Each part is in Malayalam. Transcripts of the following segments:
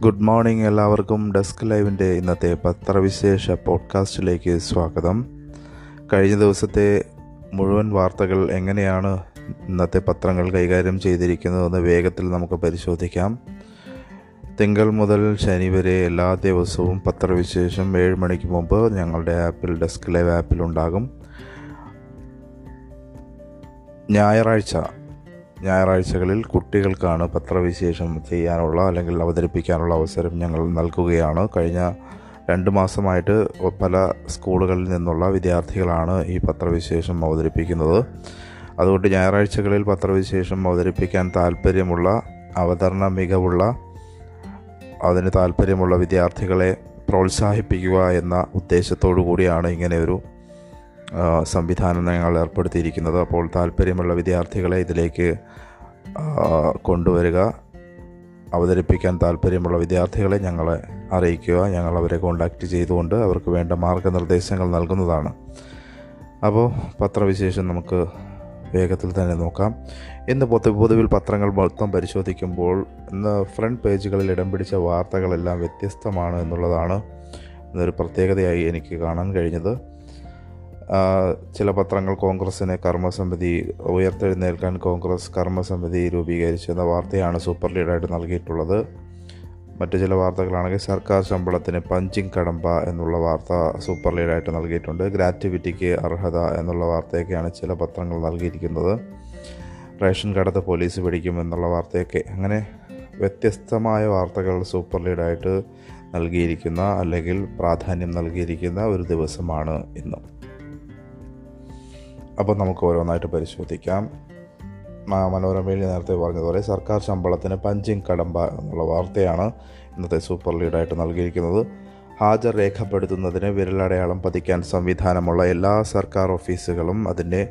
ഗുഡ് മോർണിംഗ് എല്ലാവർക്കും ഡെസ്ക് ലൈവിന്റെ ഇന്നത്തെ പത്രവിശേഷ പോഡ്കാസ്റ്റിലേക്ക് സ്വാഗതം. കഴിഞ്ഞ ദിവസത്തെ മുഴുവൻ വാർത്തകൾ എങ്ങനെയാണ് ഇന്നത്തെ പത്രങ്ങൾ കൈകാര്യം ചെയ്തിരിക്കുന്നതെന്ന് വേഗത്തിൽ നമുക്ക് പരിശോധിക്കാം. തിങ്കൾ മുതൽ ശനി വരെ എല്ലാ ദിവസവും പത്രവിശേഷം ഏഴ് മണിക്ക് മുമ്പ് ഞങ്ങളുടെ ആപ്പിൽ ഡെസ്ക് ലൈവ് ആപ്പിൽ ഉണ്ടാകും. ഞായറാഴ്ച ഞായറാഴ്ചകളിൽ കുട്ടികൾക്കാണ് പത്രവിശേഷം ചെയ്യാനുള്ള അല്ലെങ്കിൽ അവതരിപ്പിക്കാനുള്ള അവസരം ഞങ്ങൾ നൽകുകയാണ്. കഴിഞ്ഞ രണ്ട് മാസമായിട്ട് പല സ്കൂളുകളിൽ നിന്നുള്ള വിദ്യാർത്ഥികളാണ് ഈ പത്രവിശേഷം അവതരിപ്പിക്കുന്നത്. അതുകൊണ്ട് ഞായറാഴ്ചകളിൽ പത്രവിശേഷം അവതരിപ്പിക്കാൻ താല്പര്യമുള്ള അവതരണ മികവുള്ള അതിന് താല്പര്യമുള്ള വിദ്യാർത്ഥികളെ പ്രോത്സാഹിപ്പിക്കുക എന്ന ഉദ്ദേശത്തോടു കൂടിയാണ് ഇങ്ങനെ ഒരു സംവിധാനം ഞങ്ങൾ ഏർപ്പെടുത്തിയിരിക്കുന്നത്. അപ്പോൾ താല്പര്യമുള്ള വിദ്യാർത്ഥികളെ ഇതിലേക്ക് കൊണ്ടുവരിക. അവതരിപ്പിക്കാൻ താല്പര്യമുള്ള വിദ്യാർത്ഥികളെ ഞങ്ങളെ അറിയിക്കുക. ഞങ്ങൾ അവരെ കോണ്ടാക്റ്റ് ചെയ്തുകൊണ്ട് അവർക്ക് വേണ്ട മാർഗനിർദ്ദേശങ്ങൾ നൽകുന്നതാണ്. അപ്പോൾ പത്രവിശേഷം നമുക്ക് വേഗത്തിൽ തന്നെ നോക്കാം. ഇന്ന് പൊതു പൊതുവിൽ പത്രങ്ങൾ മൊത്തം പരിശോധിക്കുമ്പോൾ ഇന്ന് ഫ്രണ്ട് പേജുകളിൽ ഇടം പിടിച്ച വാർത്തകളെല്ലാം വ്യത്യസ്തമാണ് എന്നുള്ളതാണ് ഇന്നൊരു പ്രത്യേകതയായി എനിക്ക് കാണാൻ കഴിഞ്ഞത്. ചില പത്രങ്ങൾ കോൺഗ്രസിനെ കർമ്മസമിതി ഉയർത്തെഴുന്നേൽക്കാൻ കോൺഗ്രസ് കർമ്മസമിതി രൂപീകരിച്ചെന്ന വാർത്തയാണ് സൂപ്പർ ലീഡായിട്ട് നൽകിയിട്ടുള്ളത്. മറ്റു ചില വാർത്തകളാണെങ്കിൽ സർക്കാർ ശമ്പളത്തിന് പഞ്ചിങ് കടമ്പ എന്നുള്ള വാർത്ത സൂപ്പർ ലീഡായിട്ട് നൽകിയിട്ടുണ്ട്. ഗ്രാറ്റുവിറ്റിക്ക് അർഹത എന്നുള്ള വാർത്തയൊക്കെയാണ് ചില പത്രങ്ങൾ നൽകിയിരിക്കുന്നത്. റേഷൻ കടത്ത് പോലീസ് പിടിക്കും എന്നുള്ള വാർത്തയൊക്കെ. അങ്ങനെ വ്യത്യസ്തമായ വാർത്തകൾ സൂപ്പർ ലീഡായിട്ട് നൽകിയിരിക്കുന്ന അല്ലെങ്കിൽ പ്രാധാന്യം നൽകിയിരിക്കുന്ന ഒരു ദിവസമാണ് ഇന്ന്. അപ്പോൾ നമുക്ക് ഓരോന്നായിട്ട് പരിശോധിക്കാം. മനോരമയിൽ നേരത്തെ പറഞ്ഞതുപോലെ സർക്കാർ ശമ്പളത്തിന് പഞ്ചിങ് കടമ്പ എന്നുള്ള വാർത്തയാണ് ഇന്നത്തെ സൂപ്പർ ലീഡായിട്ട് നൽകിയിരിക്കുന്നത്. ഹാജർ രേഖപ്പെടുത്തുന്നതിന് വിരലടയാളം പതിക്കാൻ സംവിധാനമുള്ള എല്ലാ സർക്കാർ ഓഫീസുകളും അതിന്റെ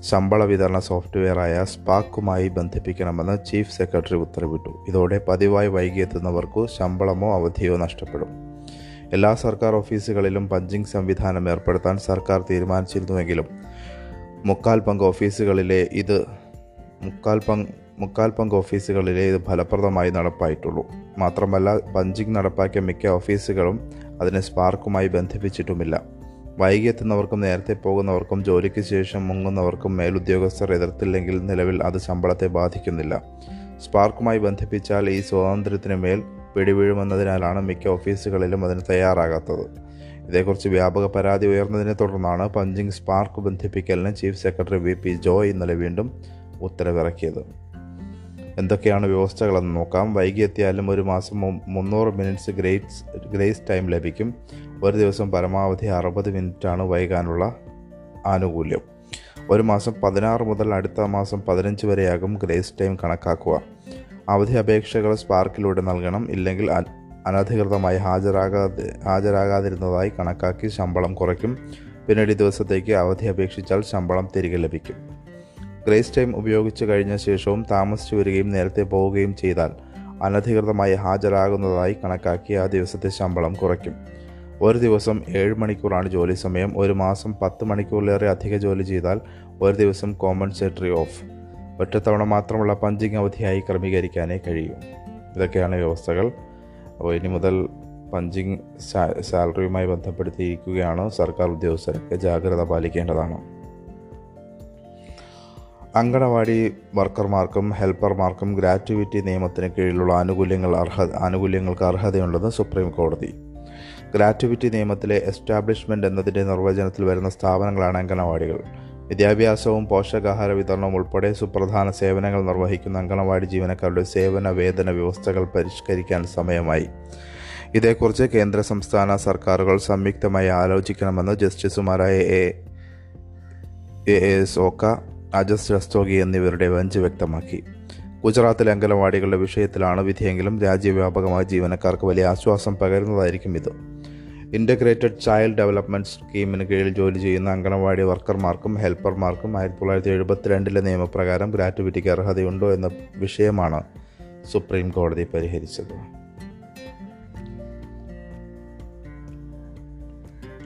ശമ്പള വിതരണ സോഫ്റ്റ്വെയറായ സ്പാക്കുമായി ബന്ധിപ്പിക്കണമെന്ന് ചീഫ് സെക്രട്ടറി ഉത്തരവിട്ടു. ഇതോടെ പതിവായി വൈകിയെത്തുന്നവർക്കു ശമ്പളമോ അവധിയോ നഷ്ടപ്പെടും. എല്ലാ സർക്കാർ ഓഫീസുകളിലും പഞ്ചിങ് സംവിധാനം ഏർപ്പെടുത്താൻ സർക്കാർ തീരുമാനിച്ചിരുന്നുവെങ്കിലും മുക്കാൽ പങ്ക് ഓഫീസുകളിലെ ഇത് മുക്കാൽ പങ്ക് മുക്കാൽ പങ്ക് ഓഫീസുകളിലെ ഇത് ഫലപ്രദമായി നടപ്പായിട്ടുള്ളൂ. മാത്രമല്ല പഞ്ചിങ് നടപ്പാക്കിയ മിക്ക ഓഫീസുകളും അതിനെ സ്പാർക്കുമായി ബന്ധിപ്പിച്ചിട്ടുമില്ല. വൈകിയെത്തുന്നവർക്കും നേരത്തെ പോകുന്നവർക്കും ജോലിക്ക് ശേഷം മുങ്ങുന്നവർക്കും മേലുദ്യോഗസ്ഥർ എതിർത്തില്ലെങ്കിൽ നിലവിൽ അത് ശമ്പളത്തെ ബാധിക്കുന്നില്ല. സ്പാർക്കുമായി ബന്ധിപ്പിച്ചാൽ ഈ സ്വാതന്ത്ര്യത്തിന് മേൽ പിടിവീഴുമെന്നതിനാലാണ് മിക്ക ഓഫീസുകളിലും അതിന് തയ്യാറാകാത്തത്. ഇതേക്കുറിച്ച് വ്യാപക പരാതി ഉയർന്നതിനെ തുടർന്നാണ് punching SPARK ബന്ധിപ്പിക്കലിന് chief secretary V P Joy ഇന്നലെ വീണ്ടും ഉത്തരവിറക്കിയത്. എന്തൊക്കെയാണ് വ്യവസ്ഥകളെന്ന് നോക്കാം. വൈകിയെത്തിയാലും ഒരു മാസം മുന്നൂറ് മിനിറ്റ്സ് ഗ്രേറ്റ്സ് ഗ്രേസ് ടൈം ലഭിക്കും. ഒരു ദിവസം പരമാവധി അറുപത് മിനിറ്റാണ് വൈകാനുള്ള ആനുകൂല്യം. ഒരു മാസം പതിനാറ് മുതൽ അടുത്ത മാസം പതിനഞ്ച് വരെയാകും ഗ്രേസ് ടൈം കണക്കാക്കുക. അവധി അപേക്ഷകൾ സ്പാർക്കിലൂടെ നൽകണം. ഇല്ലെങ്കിൽ അനധികൃതമായി ഹാജരാകാതെ ഹാജരാകാതിരുന്നതായി കണക്കാക്കി ശമ്പളം കുറയ്ക്കും. പിന്നീട് ദിവസത്തേക്ക് അവധി അപേക്ഷിച്ചാൽ ശമ്പളം തിരികെ ലഭിക്കും. ഗ്രേസ് ടൈം ഉപയോഗിച്ച് കഴിഞ്ഞ ശേഷവും താമസിച്ചു വരികയും നേരത്തെ പോവുകയും ചെയ്താൽ അനധികൃതമായി ഹാജരാകുന്നതായി കണക്കാക്കി ആ ദിവസത്തെ ശമ്പളം കുറയ്ക്കും. ഒരു ദിവസം ഏഴ് മണിക്കൂറാണ് ജോലി സമയം. ഒരു മാസം പത്ത് മണിക്കൂറിലേറെ അധിക ജോലി ചെയ്താൽ ഒരു ദിവസം കോമ്പൻസേറ്ററി ഓഫ്. ഒറ്റത്തവണ മാത്രമുള്ള പഞ്ചിങ് അവധിയായി ക്രമീകരിക്കാനേ കഴിയൂ. ഇതൊക്കെയാണ് വ്യവസ്ഥകൾ. അപ്പോൾ ഇനി മുതൽ പഞ്ചിങ് സാലറിയുമായി ബന്ധപ്പെടുത്തിയിരിക്കുകയാണ് സർക്കാർ ഉദ്യോഗസ്ഥരൊക്കെ. ജാഗ്രത പാലിക്കേണ്ടതാണ്. അങ്കണവാടി വർക്കർമാർക്കും ഹെൽപ്പർമാർക്കും ഗ്രാറ്റുവിറ്റി നിയമത്തിന് കീഴിലുള്ള ആനുകൂല്യങ്ങൾ അർഹ ആനുകൂല്യങ്ങൾക്ക് അർഹതയുണ്ടെന്ന് സുപ്രീം കോടതി. ഗ്രാറ്റുവിറ്റി നിയമത്തിലെ എസ്റ്റാബ്ലിഷ്മെന്റ് എന്നതിന്റെ നിർവചനത്തിൽ വരുന്ന സ്ഥാപനങ്ങളാണ് അങ്കണവാടികൾ. വിദ്യാഭ്യാസവും പോഷകാഹാര വിതരണവും ഉൾപ്പെടെ സുപ്രധാന സേവനങ്ങൾ നിർവഹിക്കുന്ന അങ്കണവാടി ജീവനക്കാരുടെ സേവന വേതന വ്യവസ്ഥകൾ പരിഷ്കരിക്കാൻ സമയമായി. ഇതേക്കുറിച്ച് കേന്ദ്ര സംസ്ഥാന സർക്കാരുകൾ സംയുക്തമായി ആലോചിക്കണമെന്ന് ജസ്റ്റിസുമാരായ A A S Oka Ajay Rastogi എന്നിവരുടെ ബെഞ്ച് വ്യക്തമാക്കി. ഗുജറാത്തിലെ അംഗനവാടികളുടെ വിഷയത്തിലാണ് വിധിയെങ്കിലും രാജ്യവ്യാപകമായി ജീവനക്കാർക്ക് വലിയ ആശ്വാസം പകരുന്നതായിരിക്കും ഇത്. ഇന്റഗ്രേറ്റഡ് ചൈൽഡ് ഡെവലപ്മെന്റ് സ്കീമിന് കീഴിൽ ജോലി ചെയ്യുന്ന അംഗനവാടി വർക്കർമാർക്കും ഹെൽപ്പർമാർക്കും ആയിരത്തി തൊള്ളായിരത്തി എഴുപത്തിരണ്ടിലെ നിയമപ്രകാരം ഗ്രാറ്റുവിറ്റിക്ക് അർഹതയുണ്ടോ എന്ന വിഷയമാണ് സുപ്രീം കോടതി പരിഹരിച്ചത്.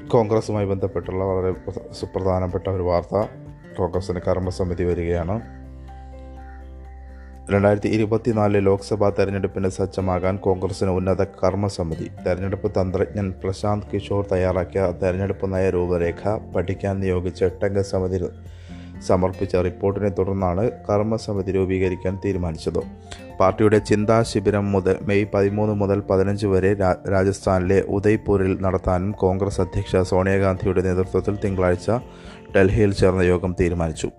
കോൺഗ്രസുമായി ബന്ധപ്പെട്ടുള്ള വളരെ സുപ്രധാനപ്പെട്ട ഒരു വാർത്ത. കോൺഗ്രസിന് കർമ്മസമിതി വരികയാണ്. രണ്ടായിരത്തി ഇരുപത്തിനാല് ലോക്സഭാ തെരഞ്ഞെടുപ്പിന് സജ്ജമാകാൻ കോൺഗ്രസിന് ഉന്നത കർമ്മസമിതി. തെരഞ്ഞെടുപ്പ് തന്ത്രജ്ഞൻ പ്രശാന്ത് കിഷോർ തയ്യാറാക്കിയ തെരഞ്ഞെടുപ്പ് നയ രൂപരേഖ പഠിക്കാൻ നിയോഗിച്ച എട്ടംഗ സമിതി സമർപ്പിച്ച റിപ്പോർട്ടിനെ തുടർന്നാണ് കർമ്മസമിതി രൂപീകരിക്കാൻ തീരുമാനിച്ചത്. പാർട്ടിയുടെ ചിന്താ ശിബിരം മുതൽ മെയ് പതിമൂന്ന് മുതൽ പതിനഞ്ച് വരെ രാജസ്ഥാനിലെ ഉദയ്പൂരിൽ നടത്താനും കോൺഗ്രസ് അധ്യക്ഷ സോണിയാഗാന്ധിയുടെ നേതൃത്വത്തിൽ തിങ്കളാഴ്ച ഡൽഹിയിൽ ചേർന്ന യോഗം തീരുമാനിച്ചു.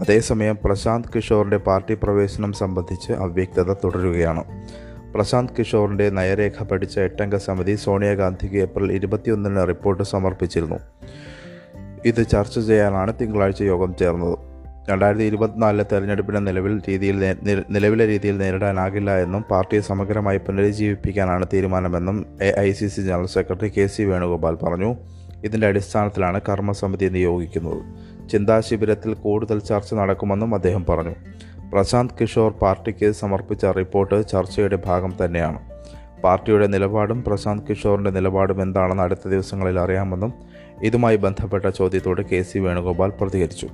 അതേസമയം പ്രശാന്ത് കിഷോറിന്റെ പാർട്ടി പ്രവേശനം സംബന്ധിച്ച് അവ്യക്തത തുടരുകയാണ്. പ്രശാന്ത് കിഷോറിന്റെ നയരേഖ പഠിച്ച എട്ടംഗ സമിതി സോണിയാഗാന്ധിക്ക് ഏപ്രിൽ ഇരുപത്തിയൊന്നിന് റിപ്പോർട്ട് സമർപ്പിച്ചിരുന്നു. ഇത് ചർച്ച ചെയ്യാനാണ് തിങ്കളാഴ്ച യോഗം ചേർന്നത്. രണ്ടായിരത്തി ഇരുപത്തിനാലിലെ തെരഞ്ഞെടുപ്പിനെ നിലവിൽ രീതിയിൽ നിലവിലെ രീതിയിൽ നേരിടാനാകില്ല എന്നും പാർട്ടിയെ സമഗ്രമായി പുനരുജ്ജീവിപ്പിക്കാനാണ് തീരുമാനമെന്നും A I C C general secretary K C Venugopal പറഞ്ഞു. ഇതിന്റെ അടിസ്ഥാനത്തിലാണ് കർമ്മസമിതി നിയോഗിക്കുന്നത്. ചിന്താശിബിരത്തിൽ കൂടുതൽ ചർച്ച നടക്കുമെന്നും അദ്ദേഹം പറഞ്ഞു. പ്രശാന്ത് കിഷോർ പാർട്ടിക്ക് സമർപ്പിച്ച റിപ്പോർട്ട് ചർച്ചയുടെ ഭാഗം തന്നെയാണ്. പാർട്ടിയുടെ നിലപാടും പ്രശാന്ത് കിഷോറിന്റെ നിലപാടും എന്താണെന്ന് അടുത്ത ദിവസങ്ങളിൽ അറിയാമെന്നും ഇതുമായി ബന്ധപ്പെട്ട ചോദ്യത്തോട് കെ സി വേണുഗോപാൽ പ്രതികരിച്ചു.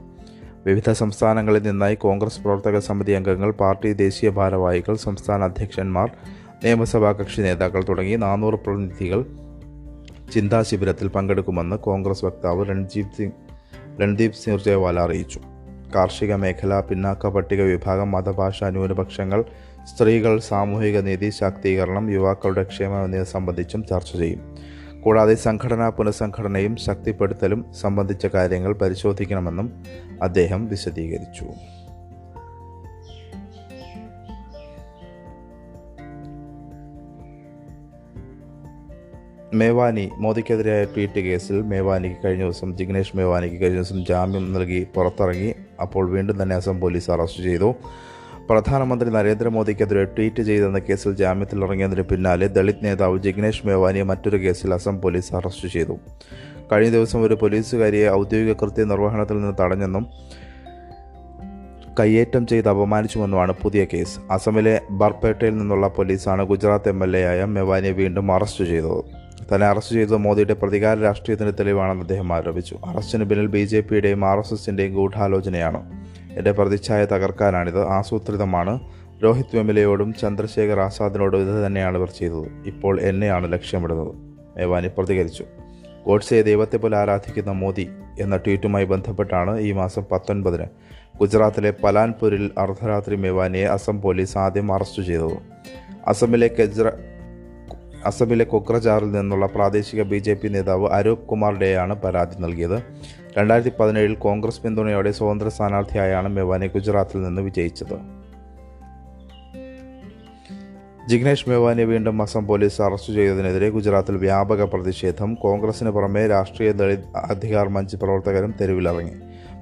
വിവിധ സംസ്ഥാനങ്ങളിൽ നിന്നായി കോൺഗ്രസ് പ്രവർത്തക സമിതി അംഗങ്ങൾ പാർട്ടി ദേശീയ ഭാരവാഹികൾ സംസ്ഥാന അധ്യക്ഷന്മാർ നിയമസഭാ കക്ഷി നേതാക്കൾ തുടങ്ങി നാനൂറ് പ്രതിനിധികൾ ചിന്താ ശിബിരത്തിൽ പങ്കെടുക്കുമെന്ന് കോൺഗ്രസ് വക്താവ് രൺജീത് സിംഗ് രൺദീപ് സുർജേവാല അറിയിച്ചു. കാർഷിക മേഖല പിന്നാക്ക പട്ടിക വിഭാഗം മതഭാഷ ന്യൂനപക്ഷങ്ങൾ സ്ത്രീകൾ സാമൂഹിക നീതി ശാക്തീകരണം യുവാക്കളുടെ ക്ഷേമം എന്നിവ സംബന്ധിച്ചും ചർച്ച ചെയ്യും. കൂടാതെ സംഘടനാ പുനഃസംഘടനയും ശക്തിപ്പെടുത്തലും സംബന്ധിച്ച കാര്യങ്ങൾ പരിശോധിക്കണമെന്നും അദ്ദേഹം വിശദീകരിച്ചു. മേവാനി മോദിക്കെതിരായ ട്വീറ്റ് കേസിൽ മേവാനിക്ക് കഴിഞ്ഞ ദിവസം ജിഗ്നേഷ് മേവാനിക്ക് കഴിഞ്ഞ ദിവസം ജാമ്യം നൽകി പുറത്തിറങ്ങി. അപ്പോൾ വീണ്ടും തന്നെ അസം പോലീസ് അറസ്റ്റ് ചെയ്തു. പ്രധാനമന്ത്രി നരേന്ദ്രമോദിക്കെതിരെ ട്വീറ്റ് ചെയ്തെന്ന കേസിൽ ജാമ്യത്തിൽ ഇറങ്ങിയതിന് പിന്നാലെ ദളിത് നേതാവ് ജിഗ്നേഷ് മേവാനിയെ മറ്റൊരു കേസിൽ അസം പോലീസ് അറസ്റ്റ് ചെയ്തു. കഴിഞ്ഞ ദിവസം ഒരു പോലീസുകാരിയെ ഔദ്യോഗിക കൃത്യ നിർവഹണത്തിൽ നിന്ന് തടഞ്ഞെന്നും കയ്യേറ്റം ചെയ്ത് അപമാനിച്ചുവെന്നുമാണ് പുതിയ കേസ്. അസമിലെ ബർപേട്ടയിൽ നിന്നുള്ള പോലീസാണ് ഗുജറാത്ത് എം എൽ എ ആയ മെവാനിയെ വീണ്ടും അറസ്റ്റ് ചെയ്തത്. തന്നെ അറസ്റ്റ് ചെയ്ത മോദിയുടെ പ്രതികാര രാഷ്ട്രീയത്തിന്റെ തെളിവാണെന്ന് അദ്ദേഹം ആരോപിച്ചു. അറസ്റ്റിന് പിന്നിൽ ബി ജെ പിയുടെയും ആർ എസ് എസിന്റെയും ഗൂഢാലോചനയാണ്. എന്റെ പ്രതിച്ഛായ തകർക്കാനാണിത്. ആസൂത്രിതമാണ്. രോഹിത് വെമിലയോടും ചന്ദ്രശേഖർ ആസാദിനോടും ഇത് തന്നെയാണ് ഇവർ ചെയ്തത്. ഇപ്പോൾ എന്നെയാണ് ലക്ഷ്യമിടുന്നത്. മേവാനി പ്രതികരിച്ചു. ഗോഡ്സെ ദൈവത്തെ പോലെ ആരാധിക്കുന്ന മോദി എന്ന ട്വീറ്റുമായി ബന്ധപ്പെട്ടാണ് ഈ മാസം പത്തൊൻപതിന് ഗുജറാത്തിലെ പലാൻപൂരിൽ അർദ്ധരാത്രി മേവാനിയെ അസം പോലീസ് ആദ്യം അറസ്റ്റ് ചെയ്തത്. അസമിലെ കെജ്ര അസമിലെ കൊക്രജാറിൽ നിന്നുള്ള പ്രാദേശിക ബി ജെ പി നേതാവ് അരൂപ് കുമാർ ഡേയാണ് പരാതി നൽകിയത്. രണ്ടായിരത്തി പതിനേഴിൽ കോൺഗ്രസ് പിന്തുണയോടെ സ്വതന്ത്ര സ്ഥാനാർത്ഥിയായാണ് മെവാനി ഗുജറാത്തിൽ നിന്ന് വിജയിച്ചത്. ജിഗ്നേഷ് മേവാനെ വീണ്ടും അസം പോലീസ് അറസ്റ്റ് ചെയ്തതിനെതിരെ ഗുജറാത്തിൽ വ്യാപക പ്രതിഷേധം. കോൺഗ്രസിന് പുറമെ രാഷ്ട്രീയ ദളിത് അധികാർ മഞ്ച് പ്രവർത്തകരും തെരുവിലിറങ്ങി.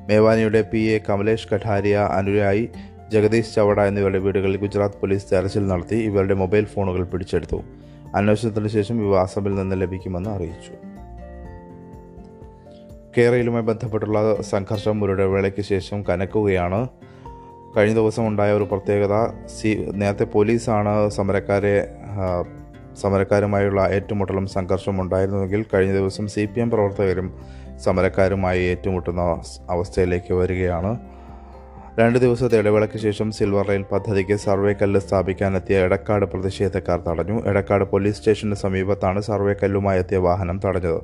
മേവാനിയുടെ പി എ കമലേഷ് കഠാരിയ അനുരായി ജഗദീഷ് ചവട എന്നിവരുടെ വീടുകളിൽ ഗുജറാത്ത് പോലീസ് തെരച്ചിൽ നടത്തി. ഇവരുടെ മൊബൈൽ ഫോണുകൾ പിടിച്ചെടുത്തു. അന്വേഷണത്തിന് ശേഷം ഇവ അസമിൽ നിന്ന് ലഭിക്കുമെന്ന് അറിയിച്ചു. കേരളയിലുമായി ബന്ധപ്പെട്ടുള്ള സംഘർഷം ഒരു ഇടവേളയ്ക്ക് ശേഷം കനക്കുകയാണ്. കഴിഞ്ഞ ദിവസം ഉണ്ടായ ഒരു പ്രത്യേകത സി നേരത്തെ പോലീസാണ് സമരക്കാരെ സമരക്കാരുമായുള്ള ഏറ്റുമുട്ടലും സംഘർഷം ഉണ്ടായിരുന്നുവെങ്കിൽ കഴിഞ്ഞ ദിവസം സി പി എം പ്രവർത്തകരും സമരക്കാരുമായി ഏറ്റുമുട്ടുന്ന അവസ്ഥയിലേക്ക് വരികയാണ്. രണ്ട് ദിവസത്തെ ഇടവേളയ്ക്ക് ശേഷം സിൽവർ റെയിൽ പദ്ധതിക്ക് സർവേ കല്ല് സ്ഥാപിക്കാനെത്തിയ എടക്കാട് പ്രതിഷേധക്കാർ തടഞ്ഞു. എടക്കാട് പോലീസ് സ്റ്റേഷന് സമീപത്താണ് സർവേ കല്ലുമായി എത്തിയ വാഹനം തടഞ്ഞത്.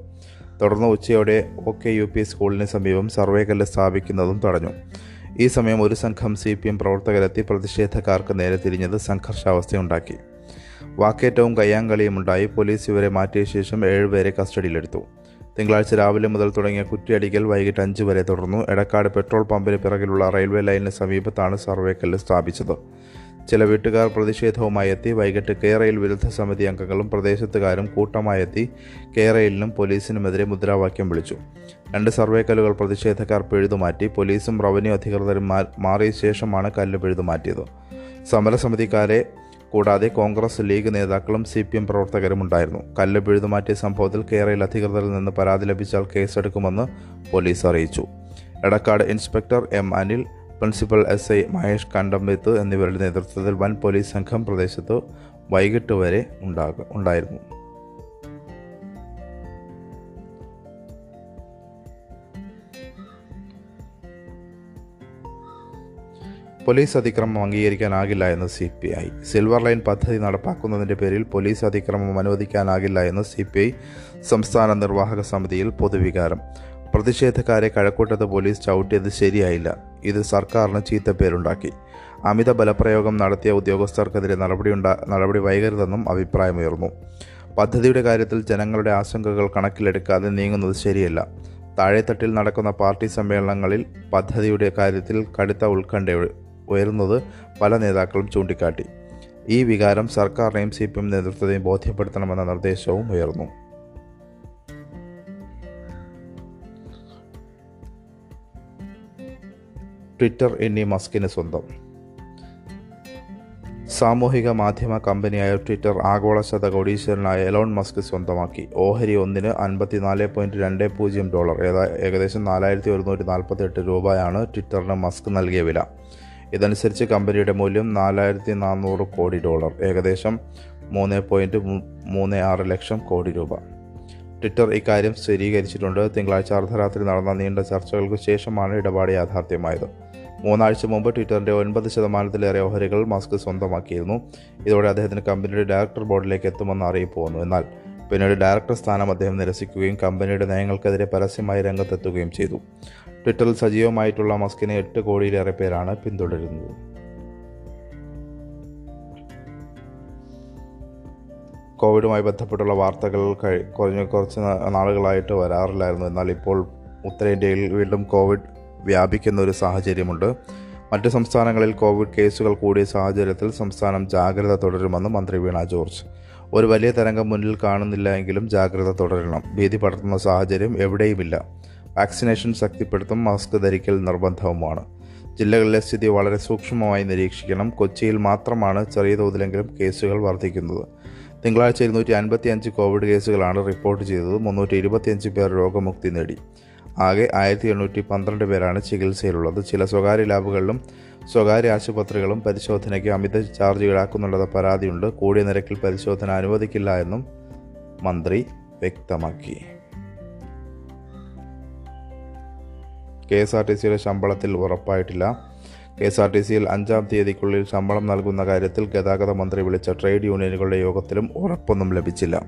തുടർന്ന് ഉച്ചയോടെ ഒ കെ യു പി സ്കൂളിന് സമീപം സർവേ കല്ല് സ്ഥാപിക്കുന്നതും തടഞ്ഞു. ഈ സമയം ഒരു സംഘം സി പി എം പ്രവർത്തകരെത്തി പ്രതിഷേധക്കാർക്ക് നേരെ തിരിഞ്ഞത് സംഘർഷാവസ്ഥയുണ്ടാക്കി. വാക്കേറ്റവും കയ്യാങ്കളിയും ഉണ്ടായി. പോലീസ് ഇവരെ മാറ്റിയ ശേഷം ഏഴുപേരെ കസ്റ്റഡിയിലെടുത്തു. തിങ്കളാഴ്ച രാവിലെ മുതൽ തുടങ്ങിയ കുറ്റിയടിക്കൽ വൈകിട്ട് അഞ്ച് വരെ തുടർന്നു. എടക്കാട് പെട്രോൾ പമ്പിന് പിറകിലുള്ള റെയിൽവേ ലൈനിന് സമീപത്താണ് സർവേക്കല്ല് കല്ല് സ്ഥാപിച്ചത്. ചില വീട്ടുകാർ പ്രതിഷേധവുമായി എത്തി. വൈകിട്ട് കേരയിൽ വിരുദ്ധ സമിതി അംഗങ്ങളും പ്രദേശത്തുകാരും കൂട്ടമായി എത്തി. റെയിലിനും പോലീസിനുമെതിരെ മുദ്രാവാക്യം വിളിച്ചു. രണ്ട് സർവേ കല്ലുകൾ പ്രതിഷേധക്കാർ പിഴുതുമാറ്റി. പോലീസും റവന്യൂ അധികൃതരും മാറിയ ശേഷമാണ് കല്ല് പിഴുതുമാറ്റിയത്. സമരസമിതിക്കാരെ കൂടാതെ കോൺഗ്രസ് ലീഗ് നേതാക്കളും സി പി എം പ്രവർത്തകരും ഉണ്ടായിരുന്നു. കല്ല് പിഴുതുമാറ്റിയ സംഭവത്തിൽ കേരള അധികൃതരിൽ നിന്ന് പരാതി ലഭിച്ചാൽ കേസെടുക്കുമെന്ന് പോലീസ് അറിയിച്ചു. Edakkad inspector M Anil principal S I Mahesh Kandambeth എന്നിവരുടെ നേതൃത്വത്തിൽ വൻ പോലീസ് സംഘം പ്രദേശത്ത് വൈകിട്ട് വരെ ഉണ്ടായിരുന്നു. പോലീസ് അതിക്രമം അംഗീകരിക്കാനാകില്ല എന്ന് C P I silver line പദ്ധതി നടപ്പാക്കുന്നതിന്റെ പേരിൽ പോലീസ് അതിക്രമം അനുവദിക്കാനാകില്ല എന്ന് സി പി ഐ സംസ്ഥാന നിർവാഹക സമിതിയിൽ പൊതുവികാരം. പ്രതിഷേധക്കാരെ കഴക്കൂട്ടത്ത് പോലീസ് ചവിട്ടിയത് ശരിയായില്ല. ഇത് സർക്കാരിന് ചീത്തപ്പേരുണ്ടാക്കി അമിത ബലപ്രയോഗം നടത്തിയ ഉദ്യോഗസ്ഥർക്കെതിരെ നടപടിയുണ്ടാ നടപടി വൈകരുതെന്നും അഭിപ്രായമുയർന്നു. പദ്ധതിയുടെ കാര്യത്തിൽ ജനങ്ങളുടെ ആശങ്കകൾ കണക്കിലെടുക്കാതെ നീങ്ങുന്നത് ശരിയല്ല. താഴെത്തട്ടിൽ നടക്കുന്ന പാർട്ടി സമ്മേളനങ്ങളിൽ പദ്ധതിയുടെ കാര്യത്തിൽ കടുത്ത ഉത്കണ്ഠ ഉയരുന്നത് പല നേതാക്കളും ചൂണ്ടിക്കാട്ടി. ഈ വികാരം സർക്കാരിനെയും സി പി എം നേതൃത്വത്തെയും ബോധ്യപ്പെടുത്തണമെന്ന നിർദ്ദേശവും ഉയർന്നു. ട്വിറ്റർ ഇനി മസ്കിന് സ്വന്തം. സാമൂഹിക മാധ്യമ കമ്പനിയായ ട്വിറ്റർ ആഗോള ശതകോടീശ്വരനായ എലോൺ മസ്ക് സ്വന്തമാക്കി. ഓഹരി ഒന്നിന് അൻപത്തിനാല് പോയിന്റ് രണ്ട് പൂജ്യം ഡോളർ ഏതാ ഏകദേശം നാലായിരത്തി ഒരുന്നൂറ്റി നാൽപ്പത്തി എട്ട് രൂപയാണ് ട്വിറ്ററിന് മസ്ക് നൽകിയ വില. ഇതനുസരിച്ച് കമ്പനിയുടെ മൂല്യം നാലായിരത്തി നാനൂറ് കോടി ഡോളർ. ഏകദേശം മൂന്ന് പോയിന്റ് മൂന്ന് ആറ് ലക്ഷം കോടി രൂപ. ട്വിറ്റർ ഇക്കാര്യം സ്ഥിരീകരിച്ചിട്ടുണ്ട്. തിങ്കളാഴ്ച അർദ്ധരാത്രി നടന്ന നീണ്ട ചർച്ചകൾക്ക് ശേഷമാണ് ഇടപാട് യാഥാർത്ഥ്യമായത്. മൂന്നാഴ്ച മുമ്പ് ട്വിറ്ററിന്റെ ഒൻപത് ശതമാനത്തിലേറെ ഓഹരികൾ മസ്ക് സ്വന്തമാക്കിയിരുന്നു. ഇതോടെ അദ്ദേഹത്തിന് കമ്പനിയുടെ ഡയറക്ടർ ബോർഡിലേക്ക് എത്തുമെന്ന് അറിയിപ്പ് വന്നു. എന്നാൽ പിന്നീട് ഡയറക്ടർ സ്ഥാനം അദ്ദേഹം നിരസിക്കുകയും കമ്പനിയുടെ നയങ്ങൾക്കെതിരെ പരസ്യമായി രംഗത്തെത്തുകയും ചെയ്തു. ട്വിറ്ററിൽ സജീവമായിട്ടുള്ള മസ്കിനെ എട്ട് കോടിയിലേറെ പേരാണ് പിന്തുടരുന്നത്. കോവിഡുമായി ബന്ധപ്പെട്ടുള്ള വാർത്തകൾ കഴി കുറഞ്ഞ കുറച്ച് നാളുകളായിട്ട് വരാറില്ലായിരുന്നു. എന്നാൽ ഇപ്പോൾ ഉത്തരേന്ത്യയിൽ വീണ്ടും കോവിഡ് വ്യാപിക്കുന്ന ഒരു സാഹചര്യമുണ്ട്. മറ്റ് സംസ്ഥാനങ്ങളിൽ കോവിഡ് കേസുകൾ കൂടിയ സാഹചര്യത്തിൽ സംസ്ഥാനം ജാഗ്രത തുടരുമെന്ന് മന്ത്രി വീണ ജോർജ്. ഒരു വലിയ തരംഗം മുന്നിൽ കാണുന്നില്ല എങ്കിലും ജാഗ്രത തുടരണം. ഭീതി പടർത്തുന്ന സാഹചര്യം എവിടെയുമില്ല. Vaccination ശക്തിപ്പെടുത്തും mask ധരിക്കൽ നിർബന്ധവുമാണ്. ജില്ലകളിലെ സ്ഥിതി വളരെ സൂക്ഷ്മമായി നിരീക്ഷിക്കണം. കൊച്ചിയിൽ മാത്രമാണ് ചെറിയ തോതിലെങ്കിലും കേസുകൾ വർദ്ധിക്കുന്നത്. തിങ്കളാഴ്ച ഇരുന്നൂറ്റി അൻപത്തി അഞ്ച് കോവിഡ് കേസുകളാണ് റിപ്പോർട്ട് ചെയ്തത്. മുന്നൂറ്റി ഇരുപത്തിയഞ്ച് പേർ രോഗമുക്തി നേടി. ആകെ ആയിരത്തി എണ്ണൂറ്റി പന്ത്രണ്ട് പേരാണ് ചികിത്സയിലുള്ളത്. ചില സ്വകാര്യ ലാബുകളിലും സ്വകാര്യ ആശുപത്രികളും പരിശോധനയ്ക്ക് അമിത ചാർജ് ഈടാക്കുന്നുണ്ടെന്ന പരാതിയുണ്ട്. കൂടിയ നിരക്കിൽ പരിശോധന അനുവദിക്കില്ല എന്നും മന്ത്രി വ്യക്തമാക്കി. കെ എസ് ആർ ടി സിയുടെ ശമ്പളത്തിൽ ഉറപ്പായിട്ടില്ല. കെ എസ് ആർ ടി സിയിൽ അഞ്ചാം തീയതിക്കുള്ളിൽ ശമ്പളം നൽകുന്ന കാര്യത്തിൽ ഗതാഗത മന്ത്രി വിളിച്ച ട്രേഡ് യൂണിയനുകളുടെ യോഗത്തിലും ഉറപ്പൊന്നും ലഭിച്ചില്ല.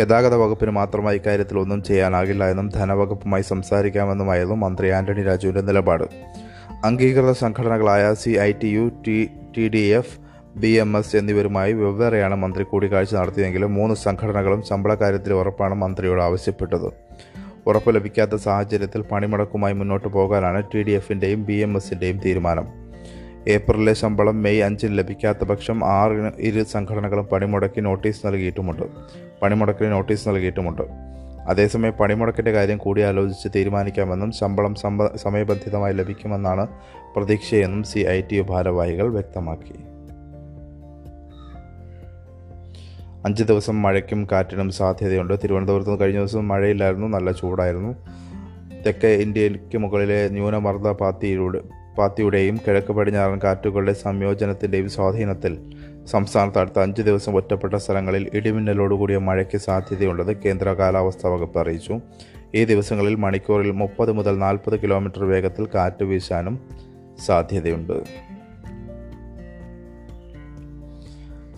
ഗതാഗത വകുപ്പിന് മാത്രമായി ഇക്കാര്യത്തിൽ ഒന്നും ചെയ്യാനാകില്ല എന്നും ധനവകുപ്പുമായി സംസാരിക്കാമെന്നുമായിരുന്നു മന്ത്രി ആന്റണി രാജുവിന്റെ നിലപാട്. അംഗീകൃത സംഘടനകളായ C I T U T T D F B M S എന്നിവരുമായി വെവ്വേറെയാണ് മന്ത്രി കൂടിക്കാഴ്ച നടത്തിയെങ്കിലും മൂന്ന് സംഘടനകളും ശമ്പള കാര്യത്തിൽ ഉറപ്പാണ് മന്ത്രിയോട് ആവശ്യപ്പെട്ടത്. ഉറപ്പ് ലഭിക്കാത്ത സാഹചര്യത്തിൽ പണിമുടക്കുമായി മുന്നോട്ട് പോകാനാണ് ടി ഡി എഫിന്റെയും ബി എം എസിന്റെയും തീരുമാനം. ഏപ്രിലിലെ ശമ്പളം മെയ് അഞ്ചിന് ലഭിക്കാത്ത പക്ഷം ആറിന് ഇരു സംഘടനകളും പണിമുടക്കി നോട്ടീസ് നൽകിയിട്ടുമുണ്ട്. പണിമുടക്കിന് നോട്ടീസ് നൽകിയിട്ടുമുണ്ട്. അതേസമയം പണിമുടക്കിന്റെ കാര്യം കൂടിയാലോചിച്ച് തീരുമാനിക്കാമെന്നും ശമ്പളം സമയബന്ധിതമായി ലഭിക്കുമെന്നാണ് പ്രതീക്ഷയെന്നും സി ഐ ടി യു ഭാരവാഹികൾ വ്യക്തമാക്കി. അഞ്ച് ദിവസം മഴയ്ക്കും കാറ്റിനും സാധ്യതയുണ്ട്. തിരുവനന്തപുരത്ത് കഴിഞ്ഞ ദിവസം മഴയില്ലായിരുന്നു നല്ല ചൂടായിരുന്നു. തെക്കേ ഇന്ത്യയ്ക്ക് മുകളിലെ ന്യൂനമർദ്ദ പാത്തിയിലൂടെ പാത്തിയുടെയും കിഴക്ക് പടിഞ്ഞാറൻ കാറ്റുകളുടെ സംയോജനത്തിന്റെയും സ്വാധീനത്തിൽ സംസ്ഥാനത്ത് അടുത്ത അഞ്ച് ദിവസം ഒറ്റപ്പെട്ട സ്ഥലങ്ങളിൽ ഇടിമിന്നലോടുകൂടിയ മഴയ്ക്ക് സാധ്യതയുണ്ടെന്ന് കേന്ദ്ര കാലാവസ്ഥാ വകുപ്പ് അറിയിച്ചു. ഈ ദിവസങ്ങളിൽ മണിക്കൂറിൽ മുപ്പത് മുതൽ നാൽപ്പത് കിലോമീറ്റർ വേഗത്തിൽ കാറ്റ് വീശാനും സാധ്യതയുണ്ട്.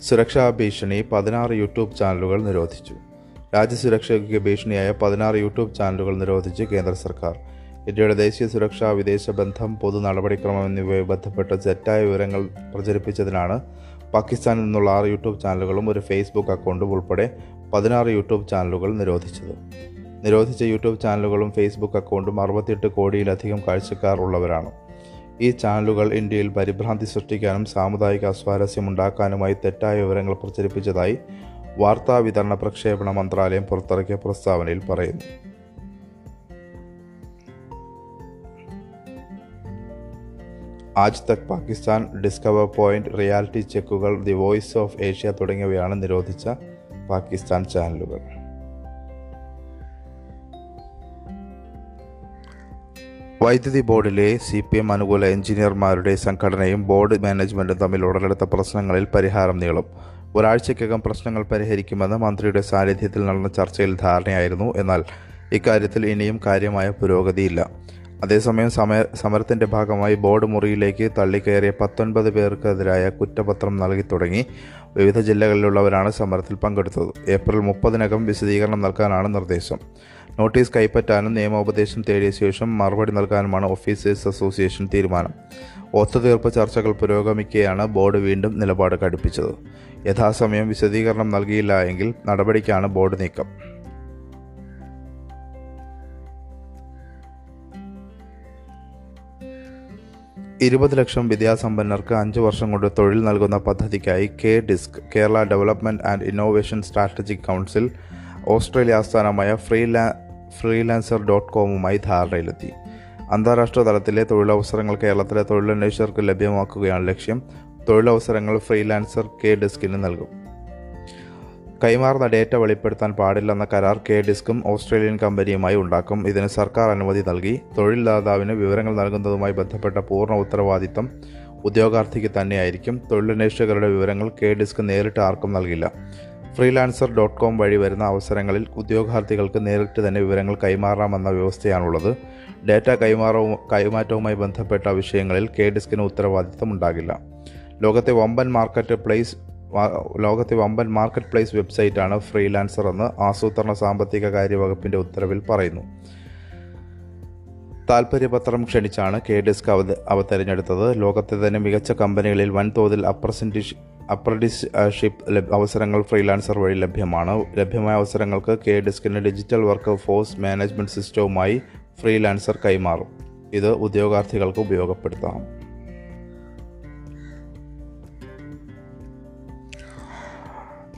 സുരക്ഷാ ഭീഷണി പതിനാറ് യൂട്യൂബ് ചാനലുകൾ നിരോധിച്ചു. രാജ്യസുരക്ഷയ്ക്ക് ഭീഷണിയായ പതിനാറ് യൂട്യൂബ് ചാനലുകൾ നിരോധിച്ച് കേന്ദ്ര സർക്കാർ. ഇന്ത്യയുടെ ദേശീയ സുരക്ഷ വിദേശ ബന്ധം പൊതു നടപടിക്രമം എന്നിവയുമായി ബന്ധപ്പെട്ട് തെറ്റായ വിവരങ്ങൾ പ്രചരിപ്പിച്ചതിനാണ് പാകിസ്ഥാനിൽ നിന്നുള്ള ആറ് യൂട്യൂബ് ചാനലുകളും ഒരു ഫേസ്ബുക്ക് അക്കൗണ്ടും ഉൾപ്പെടെ പതിനാറ് യൂട്യൂബ് ചാനലുകൾ നിരോധിച്ചത്. നിരോധിച്ച യൂട്യൂബ് ചാനലുകളും ഫേസ്ബുക്ക് അക്കൗണ്ടും അറുപത്തിയെട്ട് കോടിയിലധികം കാഴ്ചക്കാർ ഉള്ളവരാണ്. ഈ ചാനലുകൾ ഇന്ത്യയിൽ പരിഭ്രാന്തി സൃഷ്ടിക്കാനും സാമുദായിക അസ്വാരസ്യമുണ്ടാക്കാനുമായി തെറ്റായ വിവരങ്ങൾ പ്രചരിപ്പിച്ചതായി വാർത്താ വിതരണ പ്രക്ഷേപണ മന്ത്രാലയം പുറത്തിറക്കിയ പ്രസ്താവനയിൽ പറയുന്നു. Aaj Tak Pakistan discover point reality ചെക്കുകൾ the voice of Asia തുടങ്ങിയവയാണ് നിരോധിച്ച പാകിസ്ഥാൻ ചാനലുകൾ. വൈദ്യുതി ബോർഡിലെ സി പി എം അനുകൂല എഞ്ചിനീയർമാരുടെ സംഘടനയും ബോർഡ് മാനേജ്മെന്റും തമ്മിൽ ഉടലെടുത്ത പ്രശ്നങ്ങളിൽ പരിഹാരം നീളും. ഒരാഴ്ചയ്ക്കകം പ്രശ്നങ്ങൾ പരിഹരിക്കുമെന്ന് മന്ത്രിയുടെ സാന്നിധ്യത്തിൽ നടന്ന ചർച്ചയിൽ ധാരണയായിരുന്നു. എന്നാൽ ഇക്കാര്യത്തിൽ ഇനിയും കാര്യമായ പുരോഗതിയില്ല. അതേസമയം സമയ സമരത്തിന്റെ ഭാഗമായി ബോർഡ് മുറിയിലേക്ക് തള്ളിക്കയറിയ പത്തൊൻപത് പേർക്കെതിരായ കുറ്റപത്രം നൽകി തുടങ്ങി. വിവിധ ജില്ലകളിലുള്ളവരാണ് സമരത്തിൽ പങ്കെടുത്തത്. ഏപ്രിൽ മുപ്പതിനകം വിശദീകരണം നൽകാനാണ് നിർദ്ദേശം. നോട്ടീസ് കൈപ്പറ്റാനും നിയമോപദേശം തേടിയ ശേഷം മറുപടി നൽകാനുമാണ് ഓഫീസേഴ്സ് അസോസിയേഷൻ തീരുമാനം. ഒത്തുതീർപ്പ് ചർച്ചകൾ പുരോഗമിക്കുകയാണ് ബോർഡ് വീണ്ടും നിലപാട് കടുപ്പിച്ചത്. യഥാസമയം വിശദീകരണം നൽകിയില്ല എങ്കിൽ നടപടിക്കാണ് ബോർഡ് നീക്കം. ഇരുപത് ലക്ഷം വിദ്യാസമ്പന്നർക്ക് അഞ്ച് വർഷം കൊണ്ട് തൊഴിൽ നൽകുന്ന പദ്ധതിക്കായി K disc Kerala development and innovation strategic council Australia ആസ്ഥാനമായ ഫ്രീലാ ഫ്രീലാൻസർ ഡോട്ട് കോമുമായി ധാരണയിലെത്തി. അന്താരാഷ്ട്ര തലത്തിലെ തൊഴിലവസരങ്ങൾ കേരളത്തിലെ തൊഴിലന്വേഷകർക്ക് ലഭ്യമാക്കുകയാണ് ലക്ഷ്യം. തൊഴിലവസരങ്ങൾ ഫ്രീലാൻസർ കെ ഡെസ്കിന് നൽകും. കൈമാറുന്ന ഡേറ്റ വെളിപ്പെടുത്താൻ പാടില്ലെന്ന കരാർ കെ ഡിസ്കും ഓസ്ട്രേലിയൻ കമ്പനിയുമായി ഉണ്ടാക്കും. ഇതിന് സർക്കാർ അനുമതി നൽകി. തൊഴിൽദാതാവിന് വിവരങ്ങൾ നൽകുന്നതുമായി ബന്ധപ്പെട്ട പൂർണ ഉത്തരവാദിത്തം ഉദ്യോഗാർത്ഥിക്ക് തന്നെയായിരിക്കും. തൊഴിലന്വേഷകരുടെ വിവരങ്ങൾ കെ ഡിസ്ക് നേരിട്ട് ആർക്കും നൽകില്ല. ഫ്രീലാൻസർ ഡോട്ട് കോം വഴി വരുന്ന അവസരങ്ങളിൽ ഉദ്യോഗാർത്ഥികൾക്ക് നേരിട്ട് തന്നെ വിവരങ്ങൾ കൈമാറാമെന്ന വ്യവസ്ഥയാണുള്ളത്. ഡാറ്റ കൈമാറവും കൈമാറ്റവുമായി ബന്ധപ്പെട്ട വിഷയങ്ങളിൽ കെ ഡിസ്കിന് ഉത്തരവാദിത്തം ഉണ്ടാകില്ല. ലോകത്തെ വമ്പൻ മാർക്കറ്റ് പ്ലേസ് ലോകത്തെ വമ്പൻ മാർക്കറ്റ് പ്ലേസ് വെബ്സൈറ്റാണ് ഫ്രീലാൻസർ എന്ന് ആസൂത്രണ സാമ്പത്തിക കാര്യ വകുപ്പിന്റെ ഉത്തരവിൽ പറയുന്നു. താൽപ്പര്യപത്രം ക്ഷണിച്ചാണ് കെ ഡിസ്ക് അവ അവ തിരഞ്ഞെടുത്തത്. ലോകത്തെ തന്നെ മികച്ച കമ്പനികളിൽ വൻതോതിൽ അപ്രസന്റിഷ് അപ്രന്റീസ്ഷിപ്പ് അവസരങ്ങൾ ഫ്രീലാൻസർ വഴി ലഭ്യമാണ്. ലഭ്യമായ അവസരങ്ങൾക്ക് കെ ഡെസ്കിന്റെ ഡിജിറ്റൽ വർക്ക് ഫോഴ്സ് മാനേജ്മെന്റ് സിസ്റ്റവുമായി ഫ്രീലാൻസർ കൈമാറും. ഇത് ഉദ്യോഗാർത്ഥികൾക്ക് ഉപയോഗപ്പെടുത്താം.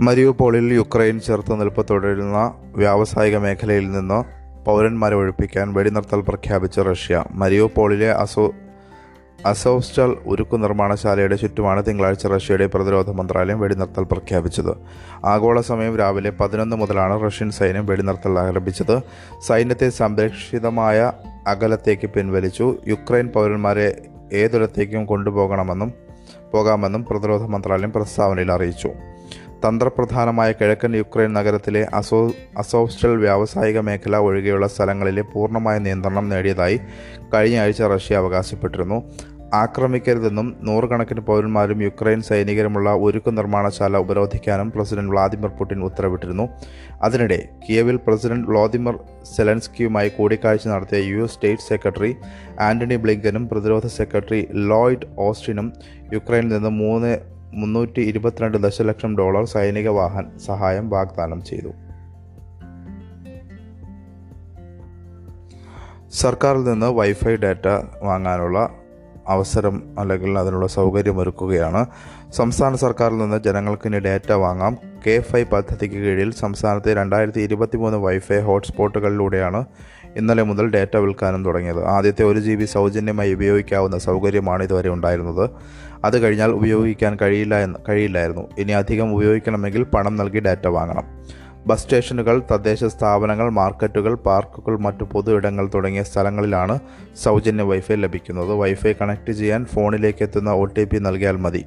മരിയുപോളിൽ യുക്രൈൻ ചെറുത്തുനിൽപ്പ് തുടരുന്ന വ്യാവസായിക മേഖലയിൽ നിന്ന് പൗരന്മാരെ ഒഴിപ്പിക്കാൻ വെടിനിർത്തൽ പ്രഖ്യാപിച്ച റഷ്യ. മരിയോപോളിലെ അസോ അസോസ്റ്റൽ ഉരുക്കു നിർമ്മാണശാലയുടെ ചുറ്റുമാണ് തിങ്കളാഴ്ച റഷ്യയുടെ പ്രതിരോധ മന്ത്രാലയം വെടിനിർത്തൽ പ്രഖ്യാപിച്ചത്. ആഗോള സമയം രാവിലെ പതിനൊന്ന് മുതലാണ് റഷ്യൻ സൈന്യം വെടിനിർത്തൽ ആരംഭിച്ചത്. സൈന്യത്തെ സംരക്ഷിതമായ അകലത്തേക്ക് പിൻവലിച്ചു. യുക്രൈൻ പൗരന്മാരെ ഏതൊരത്തേക്കും കൊണ്ടുപോകണമെന്നും പോകാമെന്നും പ്രതിരോധ മന്ത്രാലയം പ്രസ്താവനയിൽ അറിയിച്ചു. തന്ത്രപ്രധാനമായ കിഴക്കൻ യുക്രൈൻ നഗരത്തിലെ അസോ അസോസ്റ്റൽ വ്യാവസായിക മേഖല ഒഴികെയുള്ള സ്ഥലങ്ങളിലെ പൂർണമായ നിയന്ത്രണം നേടിയതായി കഴിഞ്ഞ ആഴ്ച റഷ്യ അവകാശപ്പെട്ടിരുന്നു. ആക്രമിക്കരുതെന്നും നൂറുകണക്കിന് പൗരന്മാരും യുക്രൈൻ സൈനികരുമുള്ള ഉരുക്കു നിർമ്മാണശാല ഉപരോധിക്കാനും പ്രസിഡന്റ് വ്ളാദിമിർ പുടിൻ ഉത്തരവിട്ടിരുന്നു. അതിനിടെ കിയവിൽ പ്രസിഡന്റ് വ്ളാദിമിർ സെലൻസ്കിയുമായി കൂടിക്കാഴ്ച നടത്തിയ U S state secretary Antony ബ്ലിങ്കനും പ്രതിരോധ സെക്രട്ടറി ലോയിഡ് ഓസ്റ്റിനും യുക്രൈനിൽ നിന്ന് മൂന്ന് മുന്നൂറ്റി ഇരുപത്തിരണ്ട് ദശലക്ഷം ഡോളർ സൈനിക വാഹൻ സഹായം വാഗ്ദാനം ചെയ്തു. സർക്കാരിൽ നിന്ന് വൈഫൈ ഡാറ്റ വാങ്ങാനുള്ള അവസരം അല്ലെങ്കിൽ അതിനുള്ള സൗകര്യമൊരുക്കുകയാണ് സംസ്ഥാന സർക്കാരിൽ നിന്ന് ജനങ്ങൾക്ക് ഇനി ഡാറ്റ വാങ്ങാം. കെ ഫൈ പദ്ധതിക്ക് കീഴിൽ സംസ്ഥാനത്തെ രണ്ടായിരത്തി ഇരുപത്തി മൂന്ന് വൈഫൈ ഹോട്ട്സ്പോട്ടുകളിലൂടെയാണ് ഇന്നലെ മുതൽ ഡാറ്റ വിൽക്കാനും തുടങ്ങിയത്. ആദ്യത്തെ ഒരു ജി ബി സൗജന്യമായി ഉപയോഗിക്കാവുന്ന സൗകര്യമാണ് ഇതുവരെ ഉണ്ടായിരുന്നത്. അത് കഴിഞ്ഞാൽ ഉപയോഗിക്കാൻ കഴിയില്ല എന്ന് കഴിയില്ലായിരുന്നു. ഇനി അധികം ഉപയോഗിക്കണമെങ്കിൽ പണം നൽകി ഡാറ്റ വാങ്ങണം. ബസ് സ്റ്റേഷനുകൾ തദ്ദേശ സ്ഥാപനങ്ങൾ മാർക്കറ്റുകൾ പാർക്കുകൾ മറ്റു പൊതു ഇടങ്ങൾ തുടങ്ങിയ സ്ഥലങ്ങളിലാണ് സൗജന്യ വൈഫൈ ലഭിക്കുന്നത്. വൈഫൈ കണക്ട് ചെയ്യാൻ ഫോണിലേക്ക് എത്തുന്ന ഒ ടി പി നൽകിയാൽ മതി.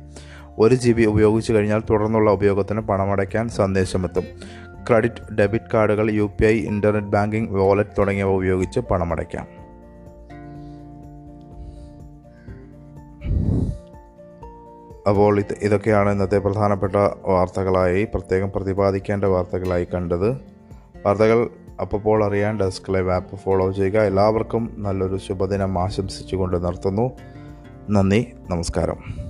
ഒരു ജി ബി ഉപയോഗിച്ചു കഴിഞ്ഞാൽ തുടർന്നുള്ള ഉപയോഗത്തിന് പണമടയ്ക്കാൻ സന്ദേശമെത്തും. ക്രെഡിറ്റ് ഡെബിറ്റ് കാർഡുകൾ U P I internet banking wallet തുടങ്ങിയവ ഉപയോഗിച്ച് പണമടയ്ക്കാം. അപ്പോൾ ഇത് ഇതൊക്കെയാണ് ഇന്നത്തെ പ്രധാനപ്പെട്ട വാർത്തകളായി പ്രത്യേകം പ്രതിപാദിക്കേണ്ട വാർത്തകളായി കണ്ടത്. വാർത്തകൾ അപ്പോൾ അറിയാൻ ഡെസ്ക് ലൈവ് ആപ്പ് ഫോളോ ചെയ്യുക. എല്ലാവർക്കും നല്ലൊരു ശുഭദിനം ആശംസിച്ചുകൊണ്ട് നിർത്തുന്നു. നന്ദി നമസ്കാരം.